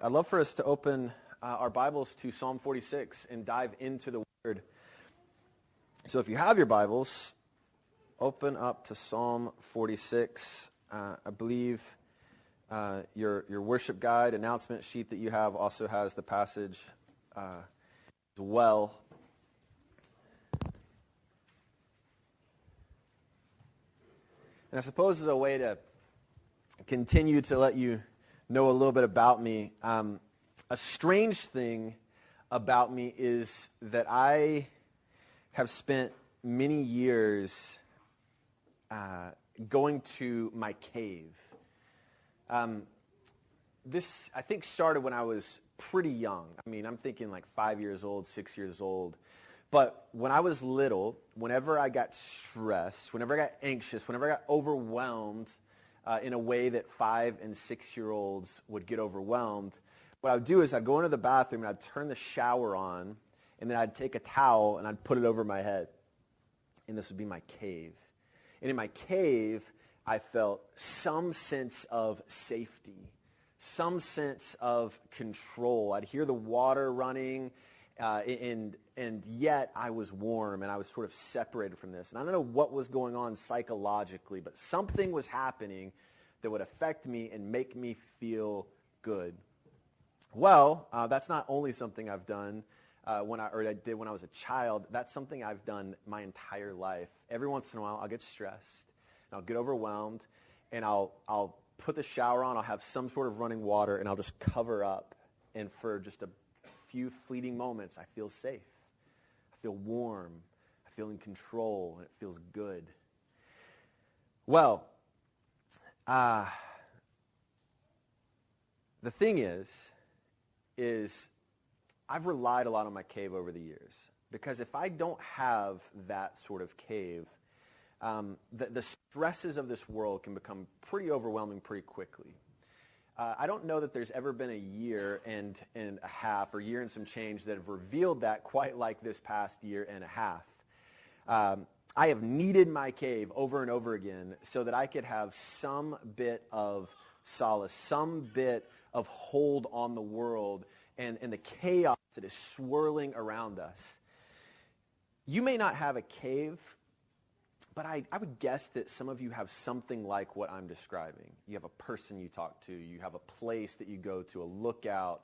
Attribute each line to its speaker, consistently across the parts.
Speaker 1: I'd love for us to open uh, our Bibles to Psalm 46 and dive into the Word. So if you have your Bibles, open up to Psalm 46. Uh, I believe uh, your, your worship guide announcement sheet that you have also has the passage uh, as well. And I suppose as a way to continue to let you know a little bit about me, um, a strange thing about me is that I have spent many years uh, going to my cave. Um, this, I think, started when I was pretty young. I mean, I'm thinking like five years old, six years old. But when I was little, whenever I got stressed, whenever I got anxious, whenever I got overwhelmed, uh, in a way that five and six year olds would get overwhelmed. What I would do is I'd go into the bathroom and I'd turn the shower on, and then I'd take a towel and I'd put it over my head. And this would be my cave. And in my cave, I felt some sense of safety, some sense of control. I'd hear the water running, uh, and, and yet I was warm and I was sort of separated from this. And I don't know what was going on psychologically, but something was happening that would affect me and make me feel good. Well, uh, that's not only something I've done uh, when I, or I did when I was a child. That's something I've done my entire life. Every once in a while, I'll get stressed and I'll get overwhelmed and I'll, I'll put the shower on. I'll have some sort of running water and I'll just cover up. And for just a few fleeting moments, I feel safe. I feel warm. I feel in control, and it feels good. Well, uh, the thing is, is I've relied a lot on my cave over the years because if I don't have that sort of cave, um, the, the stresses of this world can become pretty overwhelming pretty quickly. Uh, I don't know that there's ever been a year and, and a half or year and some change that have revealed that quite like this past year and a half. Um, I have needed my cave over and over again so that I could have some bit of solace, some bit of hold on the world and, and the chaos that is swirling around us. You may not have a cave but I, I would guess that some of you have something like what I'm describing. You have a person you talk to, you have a place that you go to, a lookout,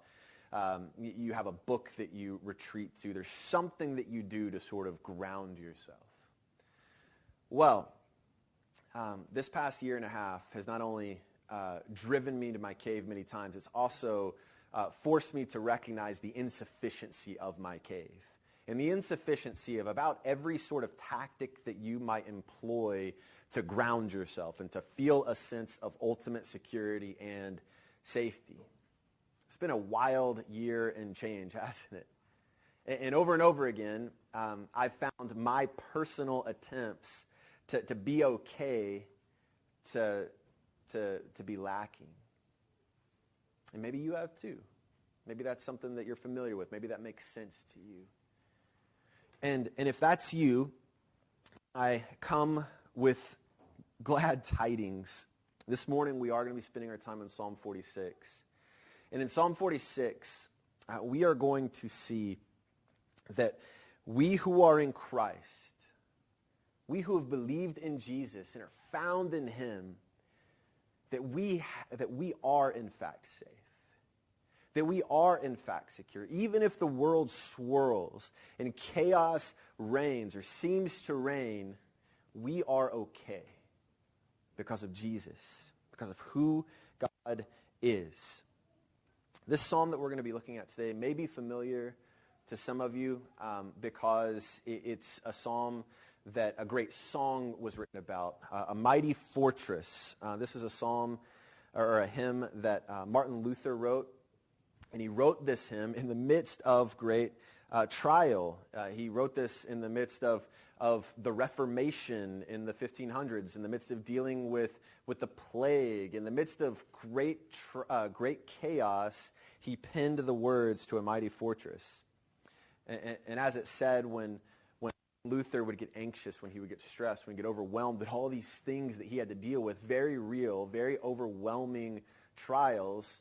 Speaker 1: um, you have a book that you retreat to. There's something that you do to sort of ground yourself. Well, um, this past year and a half has not only uh, driven me to my cave many times, it's also uh, forced me to recognize the insufficiency of my cave and the insufficiency of about every sort of tactic that you might employ to ground yourself and to feel a sense of ultimate security and safety. It's been a wild year and change, hasn't it? And, over and over again, um, I've found my personal attempts to, to be okay to, to, to be lacking. And maybe you have too. Maybe that's something that you're familiar with. Maybe that makes sense to you. And, and if that's you, I come with glad tidings. This morning we are going to be spending our time in Psalm 46. And in Psalm 46, uh, we are going to see that we who are in Christ, we who have believed in Jesus and are found in him, that we, that we are in fact safe that we are in fact secure. Even if the world swirls and chaos reigns or seems to reign, we are okay because of Jesus, because of who God is. This psalm that we're going to be looking at today may be familiar to some of you um, because it's a psalm that a great song was written about, uh, a mighty fortress. Uh, this is a psalm or a hymn that uh, Martin Luther wrote and he wrote this hymn in the midst of great uh, trial. Uh, he wrote this in the midst of, of the Reformation in the 1500s, in the midst of dealing with, with the plague, in the midst of great, tr- uh, great chaos. He penned the words to a mighty fortress. And, and, and as it said, when, when Luther would get anxious, when he would get stressed, when he would get overwhelmed, that all these things that he had to deal with, very real, very overwhelming trials,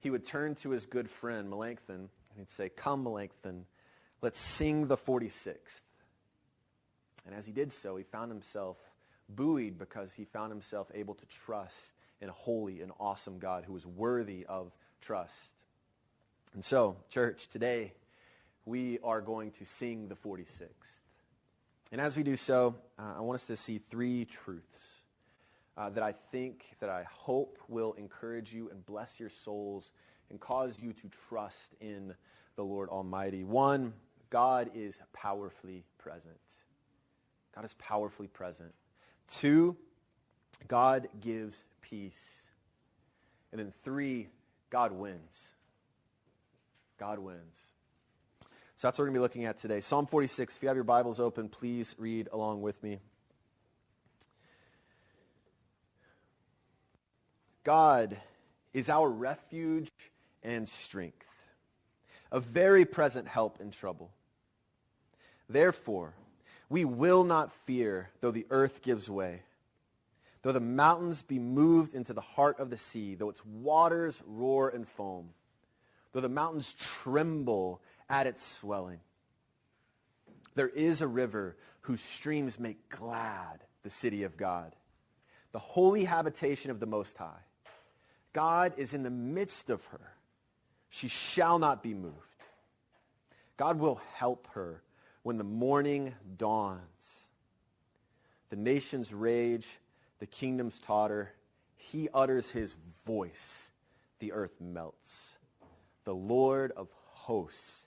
Speaker 1: he would turn to his good friend, Melanchthon, and he'd say, Come, Melanchthon, let's sing the 46th. And as he did so, he found himself buoyed because he found himself able to trust in a holy and awesome God who was worthy of trust. And so, church, today we are going to sing the 46th. And as we do so, uh, I want us to see three truths uh, that I think, that I hope will encourage you and bless your souls and cause you to trust in the Lord Almighty. One, God is powerfully present. God is powerfully present. Two, God gives peace. And then three, God wins. God wins. That's what we're going to be looking at today. Psalm 46. If you have your Bibles open, please read along with me. God is our refuge and strength, a very present help in trouble. Therefore, we will not fear though the earth gives way, though the mountains be moved into the heart of the sea, though its waters roar and foam, though the mountains tremble at its swelling. There is a river whose streams make glad the city of God, the holy habitation of the Most High. God is in the midst of her. She shall not be moved. God will help her when the morning dawns. The nations rage, the kingdoms totter. He utters his voice. The earth melts. The Lord of hosts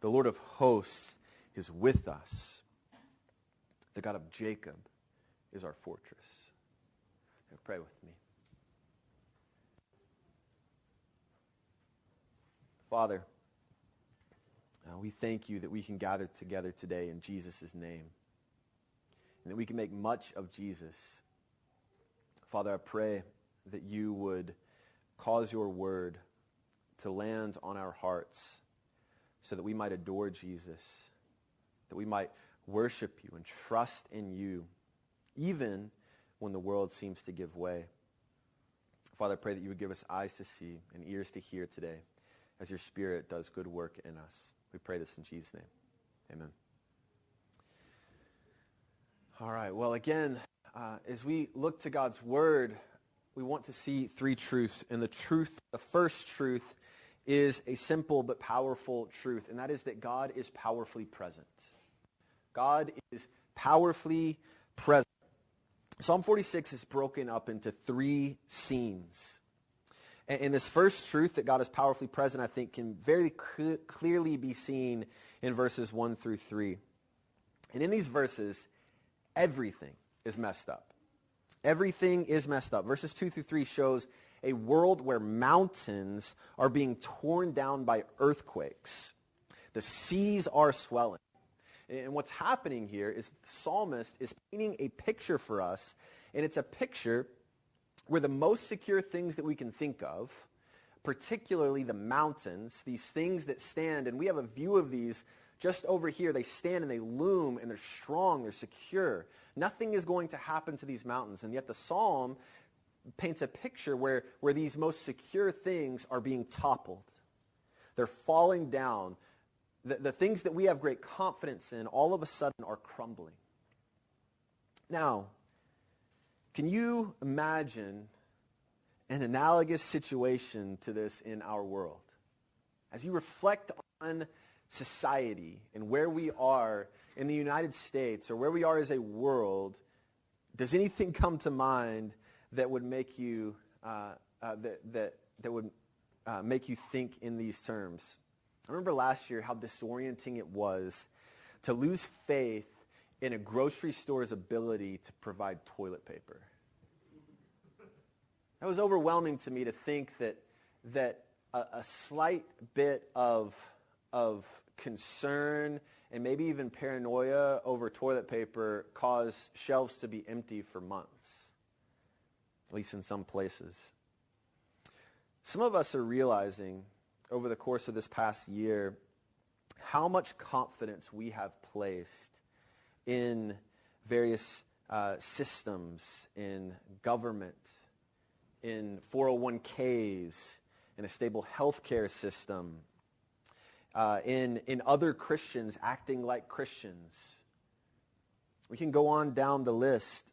Speaker 1: The Lord of hosts is with us. The God of Jacob is our fortress. Pray with me. Father, uh, we thank you that we can gather together today in Jesus' name and that we can make much of Jesus. Father, I pray that you would cause your word to land on our hearts so that we might adore Jesus, that we might worship you and trust in you, even when the world seems to give way. Father, I pray that you would give us eyes to see and ears to hear today as your Spirit does good work in us. We pray this in Jesus' name. Amen. All right. Well, again, uh, as we look to God's Word, we want to see three truths. And the truth, the first truth, is a simple but powerful truth, and that is that God is powerfully present. God is powerfully present. Psalm 46 is broken up into three scenes. And this first truth that God is powerfully present, I think, can very cl- clearly be seen in verses 1 through 3. And in these verses, everything is messed up. Everything is messed up. Verses 2 through 3 shows a world where mountains are being torn down by earthquakes. The seas are swelling. And what's happening here is the psalmist is painting a picture for us, and it's a picture where the most secure things that we can think of, particularly the mountains, these things that stand, and we have a view of these just over here. They stand and they loom and they're strong, they're secure. Nothing is going to happen to these mountains. And yet the psalm paints a picture where, where these most secure things are being toppled. They're falling down. The, the things that we have great confidence in all of a sudden are crumbling. Now, can you imagine an analogous situation to this in our world? As you reflect on society and where we are in the United States or where we are as a world, does anything come to mind that would make you uh, uh, that, that, that would uh, make you think in these terms? I remember last year how disorienting it was to lose faith in a grocery store's ability to provide toilet paper. That was overwhelming to me to think that, that a, a slight bit of, of concern and maybe even paranoia over toilet paper caused shelves to be empty for months, at least in some places. Some of us are realizing over the course of this past year how much confidence we have placed in various uh, systems, in government, in 401ks, in a stable healthcare system, uh, in, in other Christians acting like Christians. We can go on down the list.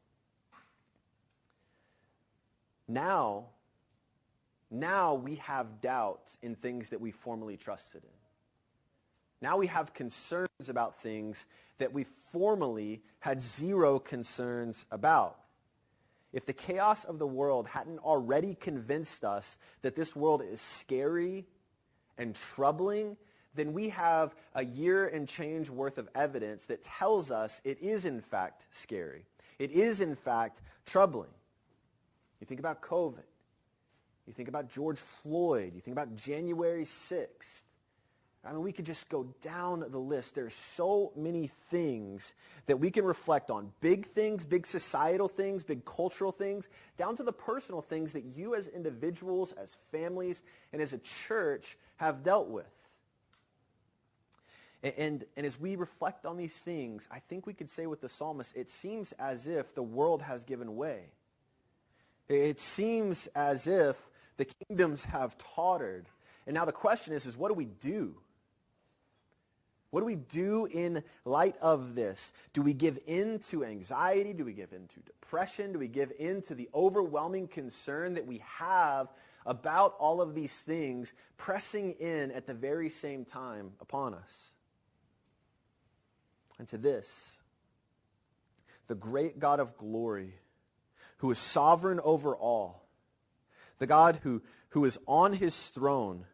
Speaker 1: Now, now we have doubt in things that we formerly trusted in. Now we have concerns about things that we formerly had zero concerns about. If the chaos of the world hadn't already convinced us that this world is scary and troubling, then we have a year and change worth of evidence that tells us it is in fact scary. It is in fact troubling. You think about COVID. You think about George Floyd. You think about January 6th. I mean, we could just go down the list. There's so many things that we can reflect on. Big things, big societal things, big cultural things, down to the personal things that you as individuals, as families, and as a church have dealt with. And, and, and as we reflect on these things, I think we could say with the psalmist, it seems as if the world has given way. It seems as if the kingdoms have tottered. And now the question is, is what do we do? What do we do in light of this? Do we give in to anxiety? Do we give in to depression? Do we give in to the overwhelming concern that we have about all of these things pressing in at the very same time upon us? And to this, the great God of glory, who is sovereign over all, the God who, who is on his throne,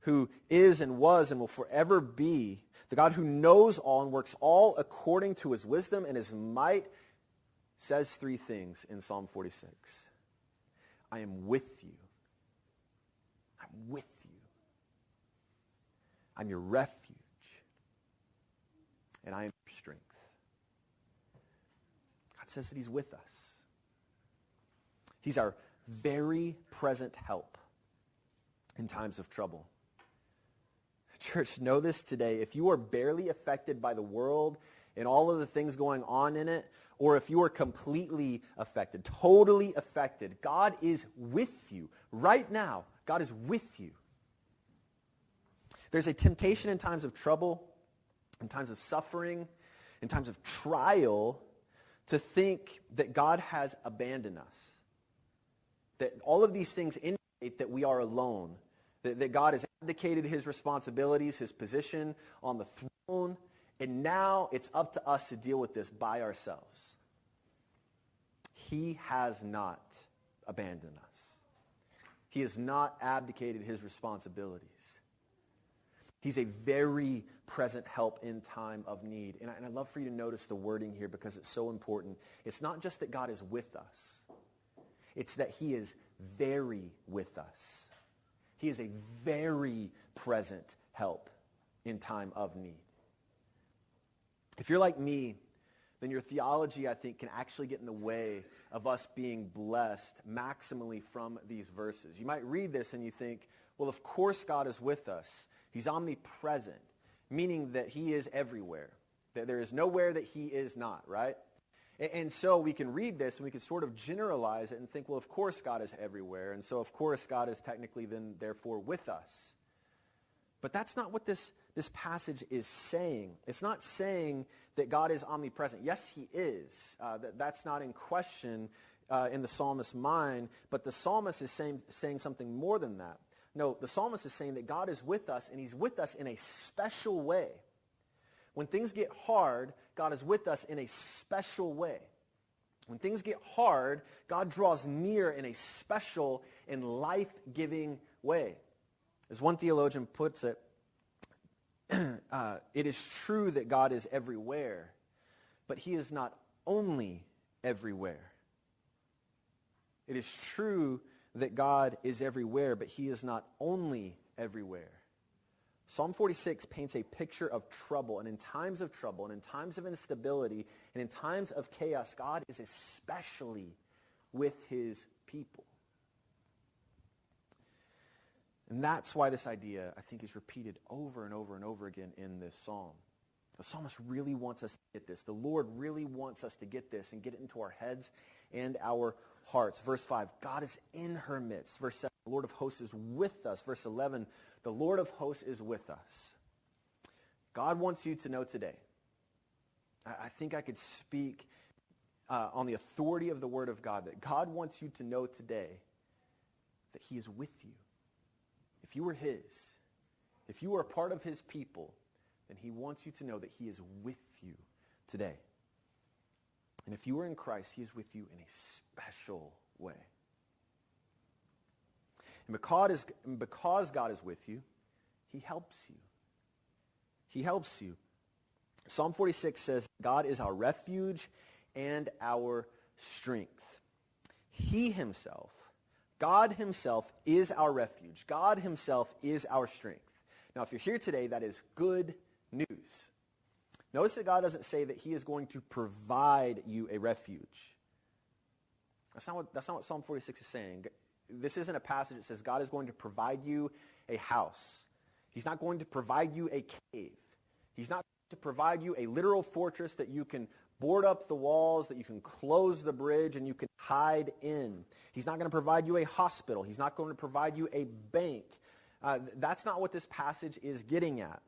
Speaker 1: who is and was and will forever be, the God who knows all and works all according to his wisdom and his might, says three things in Psalm 46. I am with you. I'm with you. I'm your refuge. And I am your strength. God says that he's with us. He's our very present help in times of trouble. Church, know this today. If you are barely affected by the world and all of the things going on in it, or if you are completely affected, totally affected, God is with you. Right now, God is with you. There's a temptation in times of trouble, in times of suffering, in times of trial, to think that God has abandoned us. That all of these things indicate that we are alone, that, that God has abdicated his responsibilities, his position on the throne, and now it's up to us to deal with this by ourselves. He has not abandoned us. He has not abdicated his responsibilities. He's a very present help in time of need. And I, and I, love for you to notice the wording here because it's so important. It's not just that God is with us. It's that he is very with us. He is a very present help in time of need. If you're like me, then your theology, I think, can actually get in the way of us being blessed maximally from these verses. You might read this and you think, well, of course God is with us. He's omnipresent, meaning that he is everywhere. That there is nowhere that he is not, right? And so we can read this and we can sort of generalize it and think, well, of course God is everywhere. And so, of course, God is technically then, therefore, with us. But that's not what this, this passage is saying. It's not saying that God is omnipresent. Yes, he is. Uh, that, that's not in question uh, in the psalmist's mind. But the psalmist is saying, saying something more than that. No, the psalmist is saying that God is with us, and he's with us in a special way. When things get hard, God is with us in a special way. When things get hard, God draws near in a special and life-giving way. As one theologian puts it, uh, it is true that God is everywhere, but he is not only everywhere. It is true that God is everywhere, but he is not only everywhere. Psalm 46 paints a picture of trouble, and in times of trouble, and in times of instability, and in times of chaos, God is especially with his people. And that's why this idea, I think, is repeated over and over and over again in this psalm. The psalmist really wants us to get this. The Lord really wants us to get this and get it into our heads and our hearts. Verse 5, God is in her midst. Verse 7, the Lord of hosts is with us. Verse 11, the Lord of hosts is with us. God wants you to know today. I, think I could speak uh, on the authority of the Word of God that God wants you to know today that He is with you. If you were His, if you are a part of His people, then He wants you to know that He is with you today. And if you are in Christ, He is with you in a special way. And because, because God is with you, He helps you. He helps you. Psalm 46 says, God is our refuge and our strength. He himself, God himself is our refuge. God himself is our strength. Now, if you're here today, that is good news. Notice that God doesn't say that he is going to provide you a refuge. That's not what, that's not what Psalm 46 is saying. This isn't a passage that says God is going to provide you a house. He's not going to provide you a cave. He's not going to provide you a literal fortress that you can board up the walls, that you can close the bridge, and you can hide in. He's not going to provide you a hospital. He's not going to provide you a bank. Uh, that's not what this passage is getting at.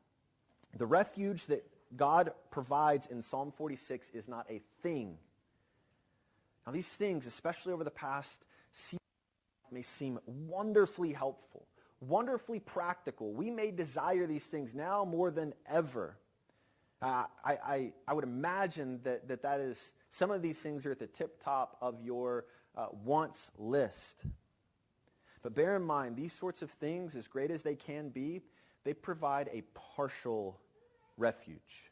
Speaker 1: The refuge that God provides in Psalm 46 is not a thing. Now, these things, especially over the past season, may seem wonderfully helpful, wonderfully practical. We may desire these things now more than ever. Uh, I, I, I, would imagine that, that that is, some of these things are at the tip top of your uh, wants list. But bear in mind, these sorts of things, as great as they can be, they provide a partial refuge.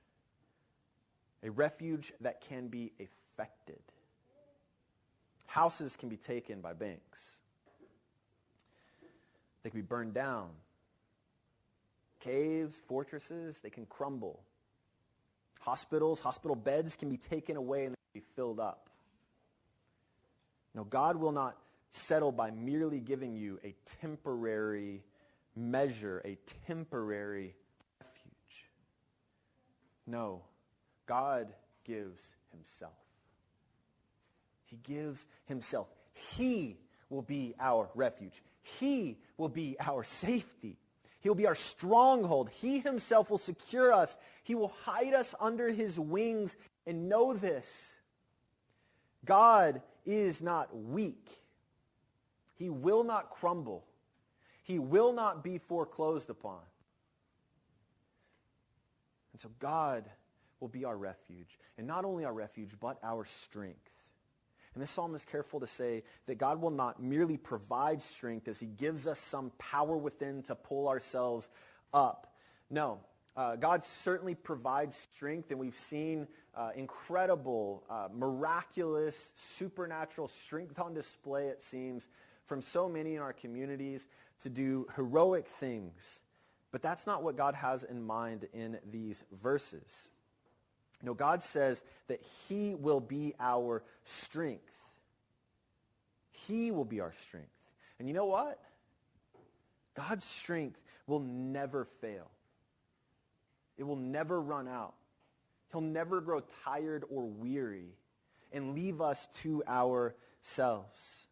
Speaker 1: A refuge that can be affected. Houses can be taken by banks. They can be burned down. Caves, fortresses, they can crumble. Hospitals, hospital beds can be taken away and be filled up. No, God will not settle by merely giving you a temporary measure, a temporary refuge. no, God gives himself. He gives himself. He will be our refuge. He will be our safety. He'll be our stronghold. He himself will secure us. He will hide us under his wings. And know this God is not weak. He will not crumble. He will not be foreclosed upon. And so God will be our refuge. And not only our refuge, but our strength. And this psalm is careful to say that God will not merely provide strength as he gives us some power within to pull ourselves up. No, uh, God certainly provides strength, and we've seen uh, incredible, uh, miraculous, supernatural strength on display, it seems, from so many in our communities to do heroic things but that's not what God has in mind in these verses. No, God says that he will be our strength. He will be our strength. And you know what? God's strength will never fail. It will never run out. He'll never grow tired or weary and leave us to ourselves.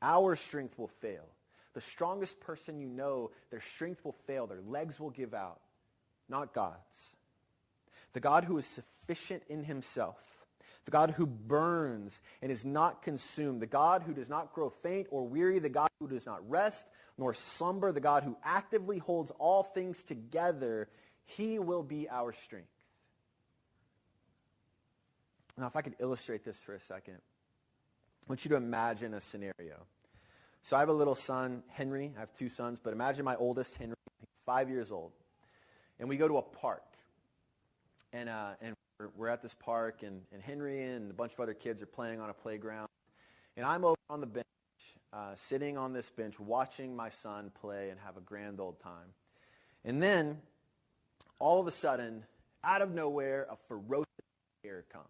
Speaker 1: Our strength will fail. The strongest person you know, their strength will fail, their legs will give out, not God's. The God who is sufficient in himself, the God who burns and is not consumed, the God who does not grow faint or weary, the God who does not rest nor slumber, the God who actively holds all things together, he will be our strength. Now, if I could illustrate this for a second, I want you to imagine a scenario. So I have a little son, Henry. I have two sons, but imagine my oldest, Henry. He's five years old. And we go to a park. And, uh, and we're, we're, at this park, and, and Henry and a bunch of other kids are playing on a playground. And I'm over on the bench, uh, sitting on this bench watching my son play and have a grand old time. And then, all of a sudden, out of nowhere, a ferocious bear comes.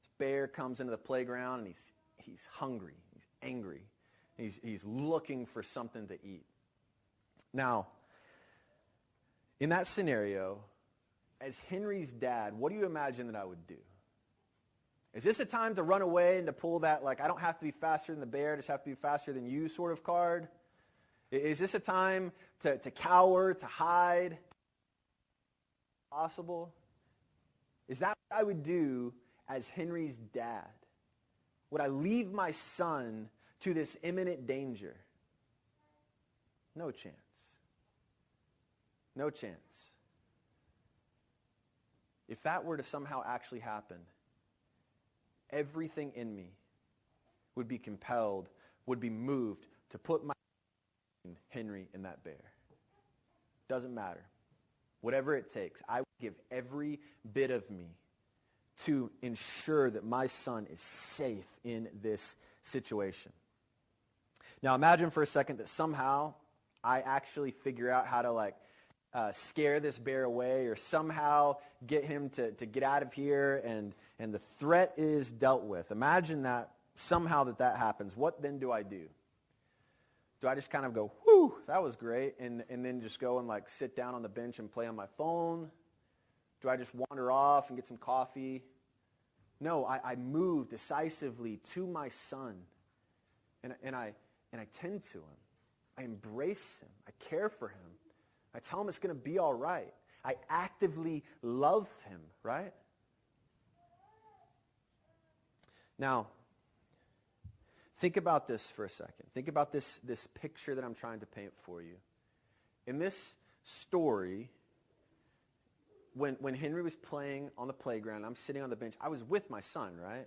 Speaker 1: This bear comes into the playground and he's, he's hungry, he's angry, he's, he's looking for something to eat. Now, in that scenario, as Henry's dad, what do you imagine that I would do? Is this a time to run away and to pull that, like, I don't have to be faster than the bear, I just have to be faster than you sort of card? Is this a time to, to cower, to hide? Possible? Is that what I would do as Henry's dad? Would I leave my son to this imminent danger? No chance. No chance. If that were to somehow actually happen, everything in me would be compelled, would be moved to put my Henry in that bear. Doesn't matter. Whatever it takes, I would give every bit of me to ensure that my son is safe in this situation. Now imagine for a second that somehow I actually figure out how to like uh, scare this bear away or somehow get him to, to get out of here and, and the threat is dealt with. Imagine that somehow that that happens. What then do I do? Do I just kind of go, whew, that was great, and, and then just go and like sit down on the bench and play on my phone? Do I just wander off and get some coffee? No, I, I move decisively to my son, and, and, I, and I tend to him. I embrace him. I care for him. I tell him it's going to be all right. I actively love him, right? Now, think about this for a second. Think about this, this picture that I'm trying to paint for you. In this story, when, when Henry was playing on the playground, I'm sitting on the bench, I was with my son, right?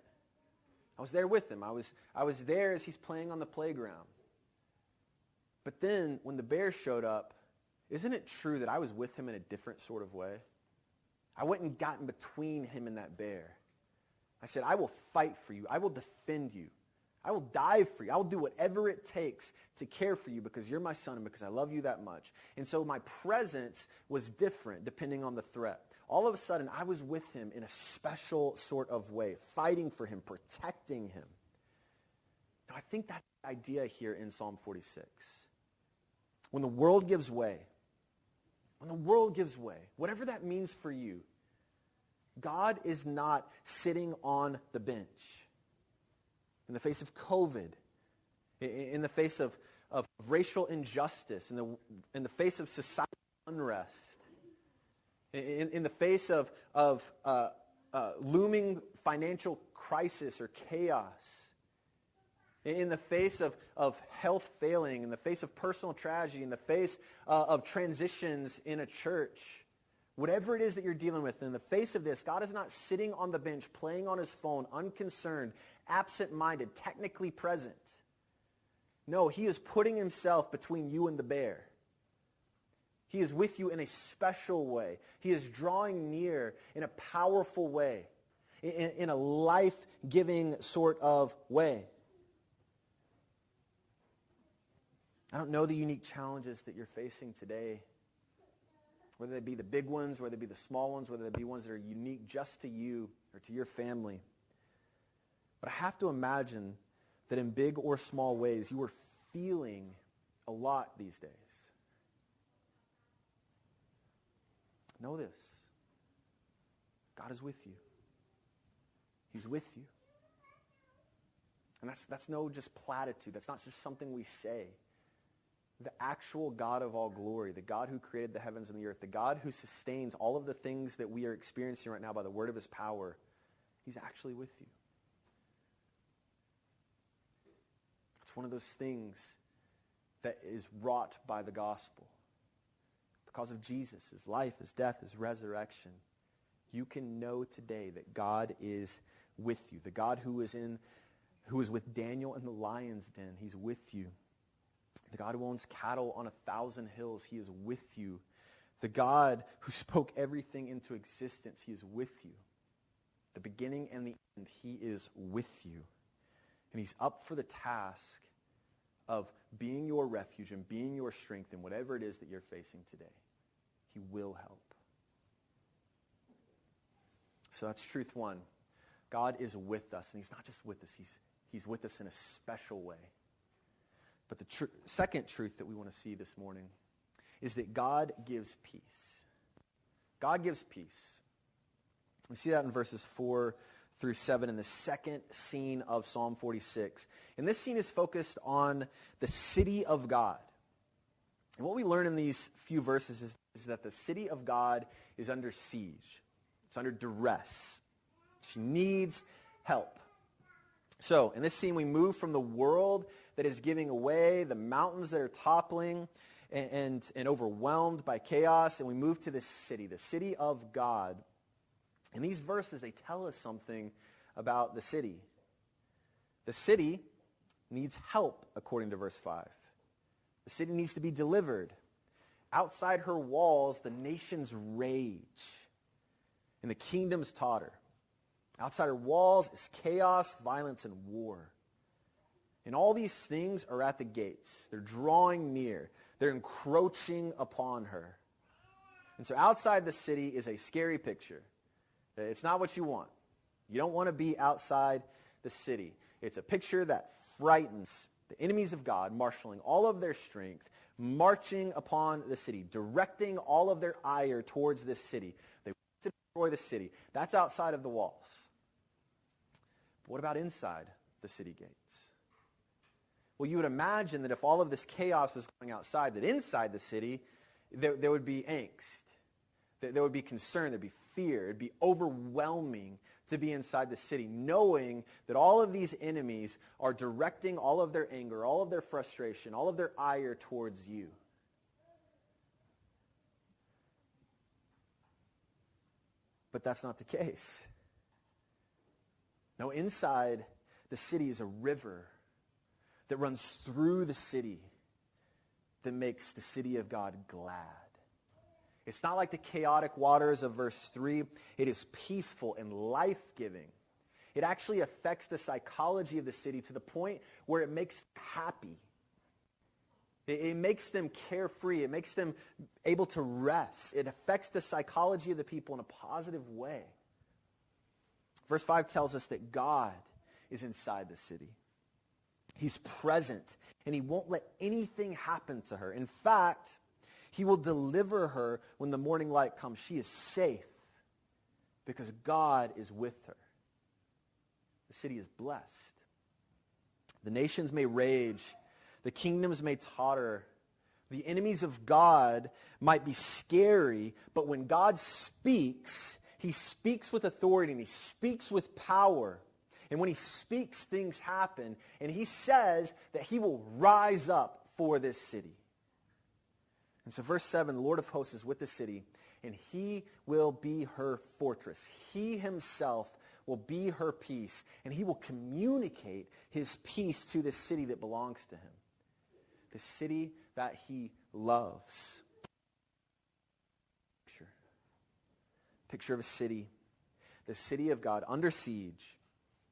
Speaker 1: I was there with him. I was, I was there as he's playing on the playground. But then when the bear showed up, isn't it true that I was with him in a different sort of way? I went and got in between him and that bear. I said, I will fight for you. I will defend you. I will die for you. I will do whatever it takes to care for you because you're my son and because I love you that much. And so my presence was different depending on the threat. All of a sudden, I was with him in a special sort of way, fighting for him, protecting him. Now, I think that's the idea here in Psalm 46. When the world gives way, when the world gives way, whatever that means for you, God is not sitting on the bench. In the face of COVID, in the face of, of racial injustice, in the, in the face of societal unrest, in, in the face of, of uh, uh, looming financial crisis or chaos, in the face of, of health failing, in the face of personal tragedy, in the face uh, of transitions in a church, whatever it is that you're dealing with, in the face of this, God is not sitting on the bench playing on his phone, unconcerned, absent-minded, technically present. No, he is putting himself between you and the bear. He is with you in a special way. He is drawing near in a powerful way, in, in a life-giving sort of way. I don't know the unique challenges that you're facing today, whether they be the big ones, whether they be the small ones, whether they be ones that are unique just to you or to your family. But I have to imagine that in big or small ways, you are feeling a lot these days. Know this God is with you, He's with you. And that's, that's no just platitude. That's not just something we say the actual God of all glory, the God who created the heavens and the earth, the God who sustains all of the things that we are experiencing right now by the word of his power, he's actually with you. It's one of those things that is wrought by the gospel. Because of Jesus, his life, his death, his resurrection, you can know today that God is with you. The God who is in who is with Daniel in the lion's den, he's with you. The God who owns cattle on a thousand hills, he is with you. The God who spoke everything into existence, he is with you. The beginning and the end, he is with you. And he's up for the task of being your refuge and being your strength in whatever it is that you're facing today. He will help. So that's truth one. God is with us, and he's not just with us, he's, he's with us in a special way. But the tr- second truth that we want to see this morning is that God gives peace. God gives peace. We see that in verses 4 through 7 in the second scene of Psalm 46. And this scene is focused on the city of God. And what we learn in these few verses is, is that the city of God is under siege. It's under duress. She needs help. So, in this scene, we move from the world that is giving away, the mountains that are toppling and, and, and overwhelmed by chaos, and we move to this city, the city of God. And these verses, they tell us something about the city. The city needs help, according to verse 5. The city needs to be delivered. Outside her walls, the nations rage, and the kingdoms totter. Outside her walls is chaos, violence, and war. And all these things are at the gates. They're drawing near. They're encroaching upon her. And so outside the city is a scary picture. It's not what you want. You don't want to be outside the city. It's a picture that frightens the enemies of God, marshaling all of their strength, marching upon the city, directing all of their ire towards this city. They want to destroy the city. That's outside of the walls. But what about inside the city gates? Well, you would imagine that if all of this chaos was going outside, that inside the city, there, there would be angst. There, there would be concern. There'd be fear. It'd be overwhelming to be inside the city, knowing that all of these enemies are directing all of their anger, all of their frustration, all of their ire towards you. But that's not the case. No, inside the city is a river that runs through the city that makes the city of God glad. It's not like the chaotic waters of verse 3. It is peaceful and life-giving. It actually affects the psychology of the city to the point where it makes them happy. It, it makes them carefree. It makes them able to rest. It affects the psychology of the people in a positive way. Verse 5 tells us that God is inside the city. He's present, and he won't let anything happen to her. In fact, he will deliver her when the morning light comes. She is safe because God is with her. The city is blessed. The nations may rage. The kingdoms may totter. The enemies of God might be scary, but when God speaks, he speaks with authority and he speaks with power. And when he speaks, things happen. And he says that he will rise up for this city. And so, verse 7 the Lord of hosts is with the city, and he will be her fortress. He himself will be her peace, and he will communicate his peace to this city that belongs to him, the city that he loves. Picture. Picture of a city, the city of God under siege,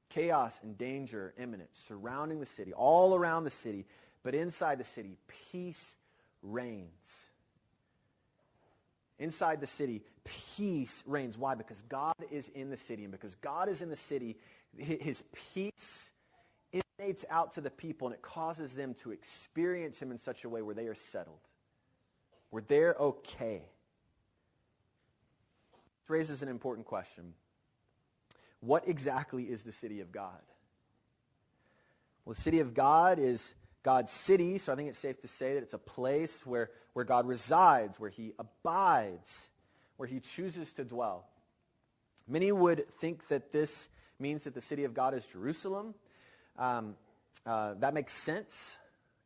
Speaker 1: chaos and danger imminent, surrounding the city, all around the city, but inside the city, peace reigns. Inside the city, peace reigns. Why? Because God is in the city. And because God is in the city, his peace emanates out to the people and it causes them to experience him in such a way where they are settled, where they're okay. This raises an important question. What exactly is the city of God? Well, the city of God is God's city, so I think it's safe to say that it's a place where, where God resides, where he abides, where he chooses to dwell. Many would think that this means that the city of God is Jerusalem. Um, uh, that makes sense.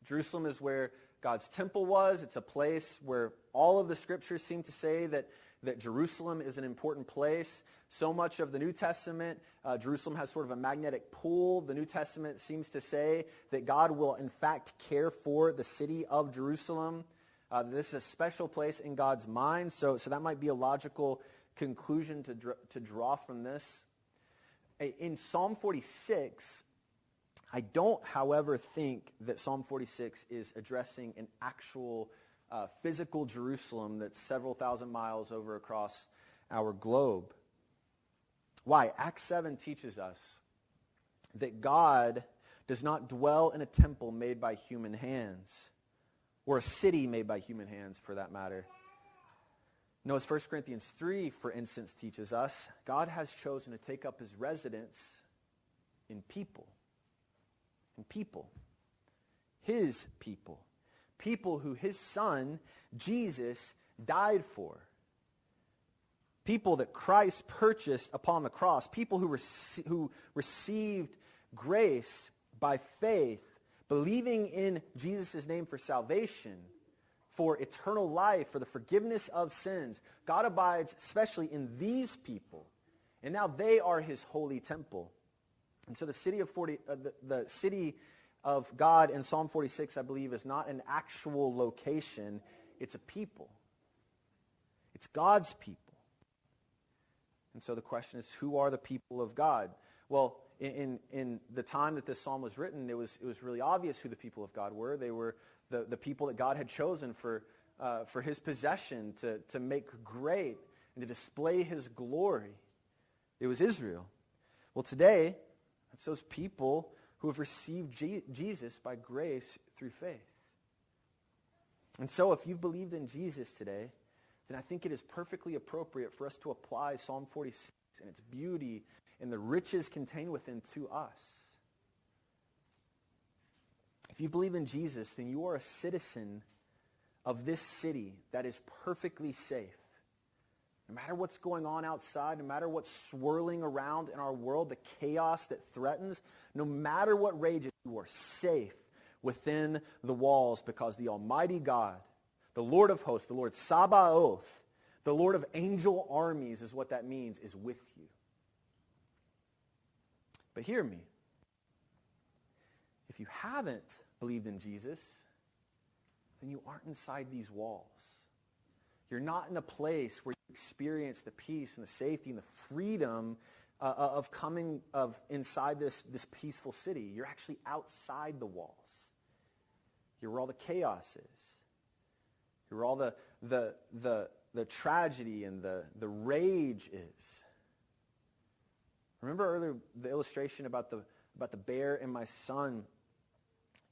Speaker 1: Jerusalem is where God's temple was. It's a place where all of the scriptures seem to say that, that Jerusalem is an important place. So much of the New Testament, uh, Jerusalem has sort of a magnetic pull. The New Testament seems to say that God will, in fact, care for the city of Jerusalem. Uh, this is a special place in God's mind. So, so that might be a logical conclusion to, dr- to draw from this. In Psalm 46, I don't, however, think that Psalm 46 is addressing an actual uh, physical Jerusalem that's several thousand miles over across our globe. Why? Acts 7 teaches us that God does not dwell in a temple made by human hands, or a city made by human hands for that matter. No, as 1 Corinthians 3, for instance, teaches us, God has chosen to take up his residence in people. In people. His people. People who his son, Jesus, died for. People that Christ purchased upon the cross. People who, rec- who received grace by faith, believing in Jesus' name for salvation for eternal life, for the forgiveness of sins. God abides especially in these people. And now they are his holy temple. And so the city of 40, uh, the, the city of God in Psalm 46, I believe, is not an actual location. It's a people. It's God's people. And so the question is, who are the people of God? Well, in, in the time that this psalm was written, it was, it was really obvious who the people of God were. They were the, the people that God had chosen for, uh, for his possession to, to make great and to display his glory. It was Israel. Well, today, it's those people who have received Jesus by grace through faith. And so, if you've believed in Jesus today, then I think it is perfectly appropriate for us to apply Psalm 46 and its beauty and the riches contained within to us. If you believe in Jesus, then you are a citizen of this city that is perfectly safe. No matter what's going on outside, no matter what's swirling around in our world, the chaos that threatens, no matter what rages, you are safe within the walls because the Almighty God, the Lord of hosts, the Lord Sabaoth, the Lord of angel armies is what that means, is with you. But hear me. If you haven't believed in Jesus, then you aren't inside these walls. You're not in a place where you experience the peace and the safety and the freedom uh, uh, of coming of inside this, this peaceful city. You're actually outside the walls. You're where all the chaos is. Where all the, the, the, the tragedy and the, the rage is. Remember earlier the illustration about the, about the bear and my son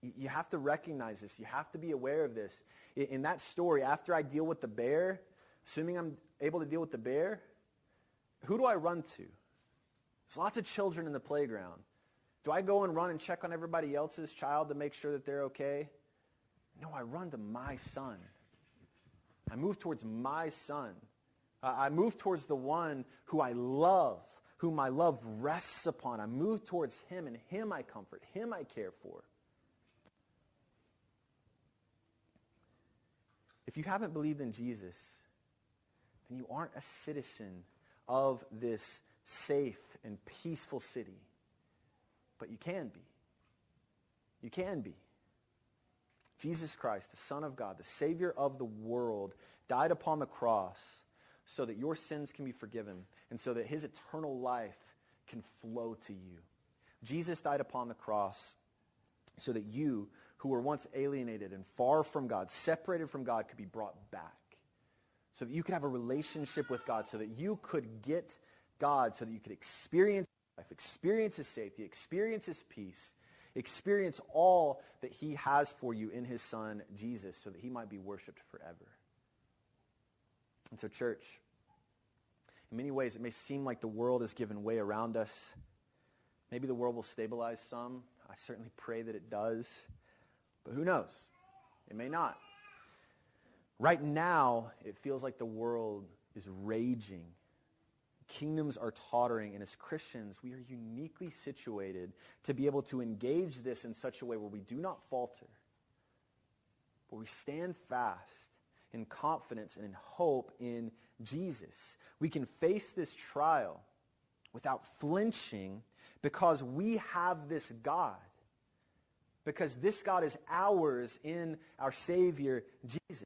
Speaker 1: you have to recognize this. You have to be aware of this. In that story, after I deal with the bear, assuming I'm able to deal with the bear, who do I run to? There's lots of children in the playground. Do I go and run and check on everybody else's child to make sure that they're okay? No, I run to my son. I move towards my son. I move towards the one who I love, whom my love rests upon. I move towards him, and him I comfort, him I care for. If you haven't believed in Jesus, then you aren't a citizen of this safe and peaceful city. But you can be. You can be. Jesus Christ, the Son of God, the Savior of the world, died upon the cross so that your sins can be forgiven and so that his eternal life can flow to you. Jesus died upon the cross so that you who were once alienated and far from God, separated from God, could be brought back. So that you could have a relationship with God, so that you could get God, so that you could experience life, experience his safety, experience his peace, experience all that he has for you in his son, Jesus, so that he might be worshiped forever. And so, church, in many ways, it may seem like the world is given way around us. Maybe the world will stabilize some. I certainly pray that it does. But who knows? It may not. Right now, it feels like the world is raging. Kingdoms are tottering, and as Christians, we are uniquely situated to be able to engage this in such a way where we do not falter, but we stand fast in confidence and in hope in Jesus. We can face this trial without flinching because we have this God because this God is ours in our Savior, Jesus.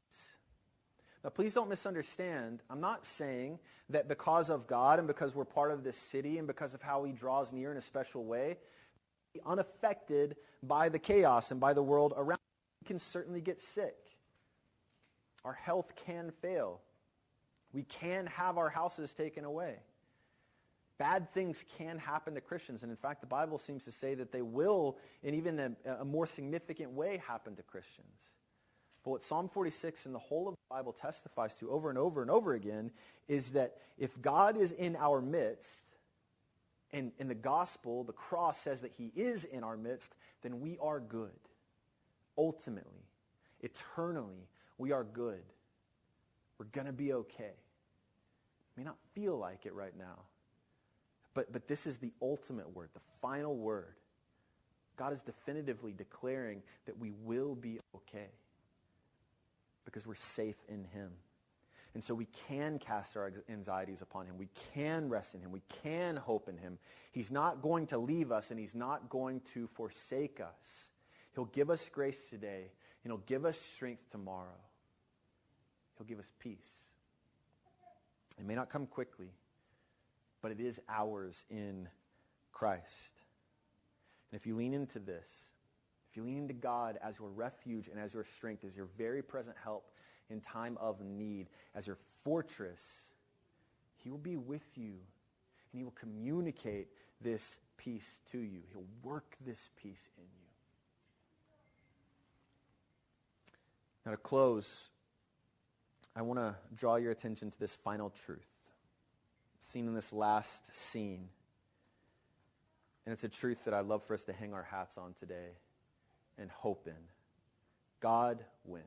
Speaker 1: Now, please don't misunderstand. I'm not saying that because of God and because we're part of this city and because of how he draws near in a special way, unaffected by the chaos and by the world around. We can certainly get sick. Our health can fail. We can have our houses taken away. Bad things can happen to Christians. And in fact, the Bible seems to say that they will, in even a, a more significant way, happen to Christians. But what Psalm 46 and the whole of the Bible testifies to over and over and over again is that if God is in our midst, and in the gospel, the cross says that he is in our midst, then we are good. Ultimately, eternally, we are good. We're going to be okay. May not feel like it right now, but, but this is the ultimate word, the final word. God is definitively declaring that we will be okay because we're safe in him. And so we can cast our anxieties upon him. We can rest in him. We can hope in him. He's not going to leave us and he's not going to forsake us. He'll give us grace today and he'll give us strength tomorrow. He'll give us peace. It may not come quickly, but it is ours in Christ. And if you lean into this, you lean into God as your refuge and as your strength, as your very present help, in time of need. As your fortress, he will be with you and he will communicate this peace to you. He'll work this peace in you. Now, to close, I want to draw your attention to this final truth seen in this last scene. And it's a truth that I'd love for us to hang our hats on today and hope in. God wins.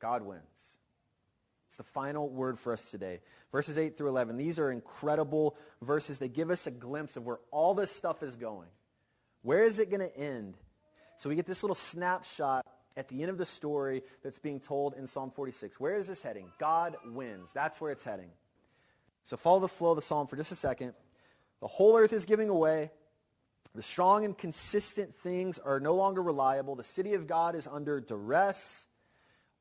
Speaker 1: God wins. It's the final word for us today. Verses 8 through 11. These are incredible verses. They give us a glimpse of where all this stuff is going. Where is it going to end? So we get this little snapshot at the end of the story that's being told in Psalm 46. Where is this heading? God wins. That's where it's heading. So follow the flow of the psalm for just a second. The whole earth is giving away. The strong and consistent things are no longer reliable. The city of God is under duress.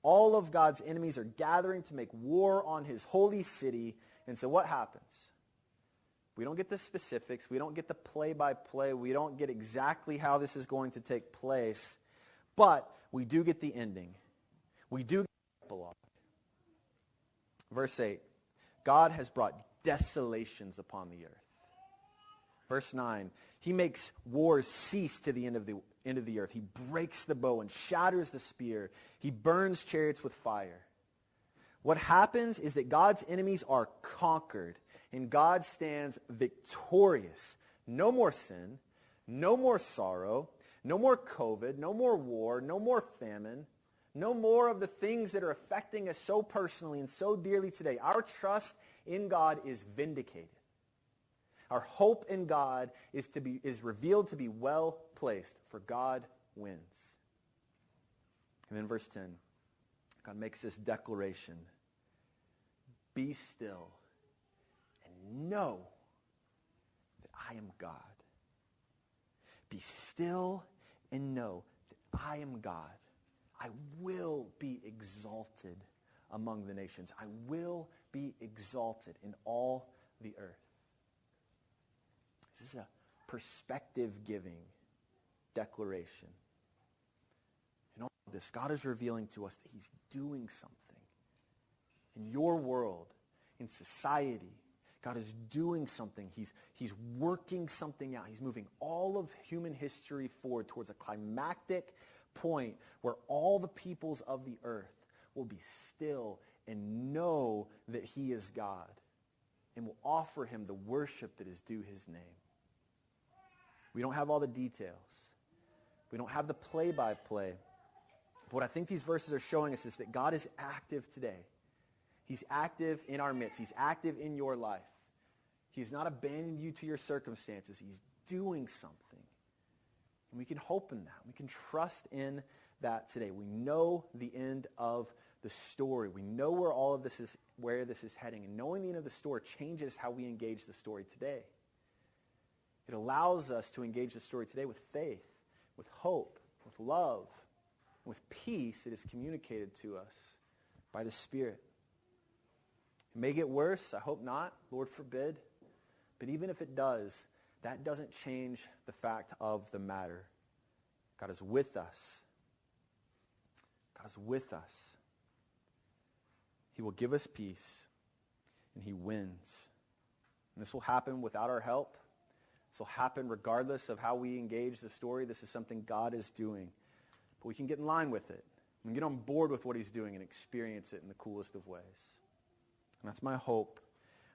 Speaker 1: All of God's enemies are gathering to make war on his holy city. And so what happens? We don't get the specifics. We don't get the play-by-play. We don't get exactly how this is going to take place. But we do get the ending. We do get the epilogue. Verse 8. God has brought desolations upon the earth. Verse 9. He makes wars cease to the end of the, end of the earth. He breaks the bow and shatters the spear. He burns chariots with fire. What happens is that God's enemies are conquered and God stands victorious. No more sin, no more sorrow, no more COVID, no more war, no more famine, no more of the things that are affecting us so personally and so dearly today. Our trust in God is vindicated. Our hope in God is, to be, is revealed to be well placed, for God wins. And then verse 10, God makes this declaration. Be still and know that I am God. Be still and know that I am God. I will be exalted among the nations. I will be exalted in all the earth. This is a perspective-giving declaration. In all of this, God is revealing to us that he's doing something. In your world, in society, God is doing something. He's, he's working something out. He's moving all of human history forward towards a climactic point where all the peoples of the earth will be still and know that he is God and will offer him the worship that is due his name. We don't have all the details. We don't have the play-by-play. But what I think these verses are showing us is that God is active today. He's active in our midst. He's active in your life. He has not abandoned you to your circumstances. He's doing something. And we can hope in that. We can trust in that today. We know the end of the story. We know where all of this is, where this is heading. And knowing the end of the story changes how we engage the story today. It allows us to engage the story today with faith, with hope, with love, with peace that is communicated to us by the Spirit. It may get worse. I hope not. Lord forbid. But even if it does, that doesn't change the fact of the matter. God is with us. God is with us. He will give us peace, and he wins. And this will happen without our help. This will happen regardless of how we engage the story. This is something God is doing. But we can get in line with it. We can get on board with what he's doing and experience it in the coolest of ways. And that's my hope.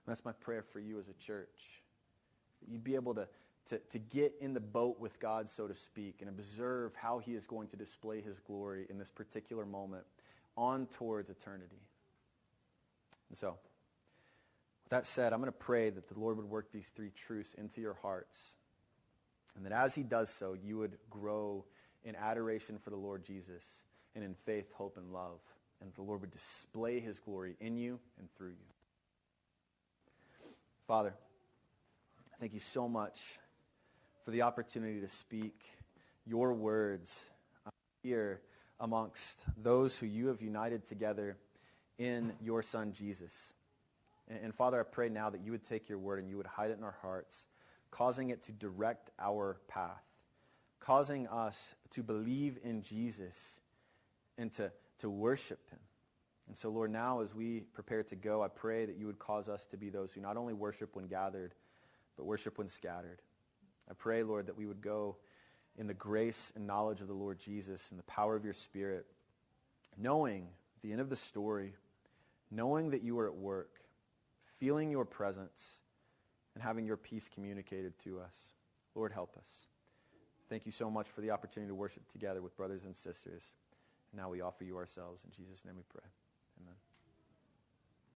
Speaker 1: And that's my prayer for you as a church. That you'd be able to, to, to get in the boat with God, so to speak, and observe how he is going to display his glory in this particular moment on towards eternity. And so, with that said, I'm going to pray that the Lord would work these three truths into your hearts. And that as he does so, you would grow in adoration for the Lord Jesus and in faith, hope, and love. And that the Lord would display his glory in you and through you. Father, thank you so much for the opportunity to speak your words uh, here amongst those who you have united together in your Son, Jesus. And, and, Father, I pray now that you would take your word and you would hide it in our hearts, causing it to direct our path, causing us to believe in Jesus and to, to worship him. And so, Lord, now as we prepare to go, I pray that you would cause us to be those who not only worship when gathered, but worship when scattered. I pray, Lord, that we would go in the grace and knowledge of the Lord Jesus and the power of your Spirit, knowing the end of the story, knowing that you are at work, feeling your presence, and having your peace communicated to us. Lord, help us. Thank you so much for the opportunity to worship together with brothers and sisters. And now we offer you ourselves. In Jesus' name we pray.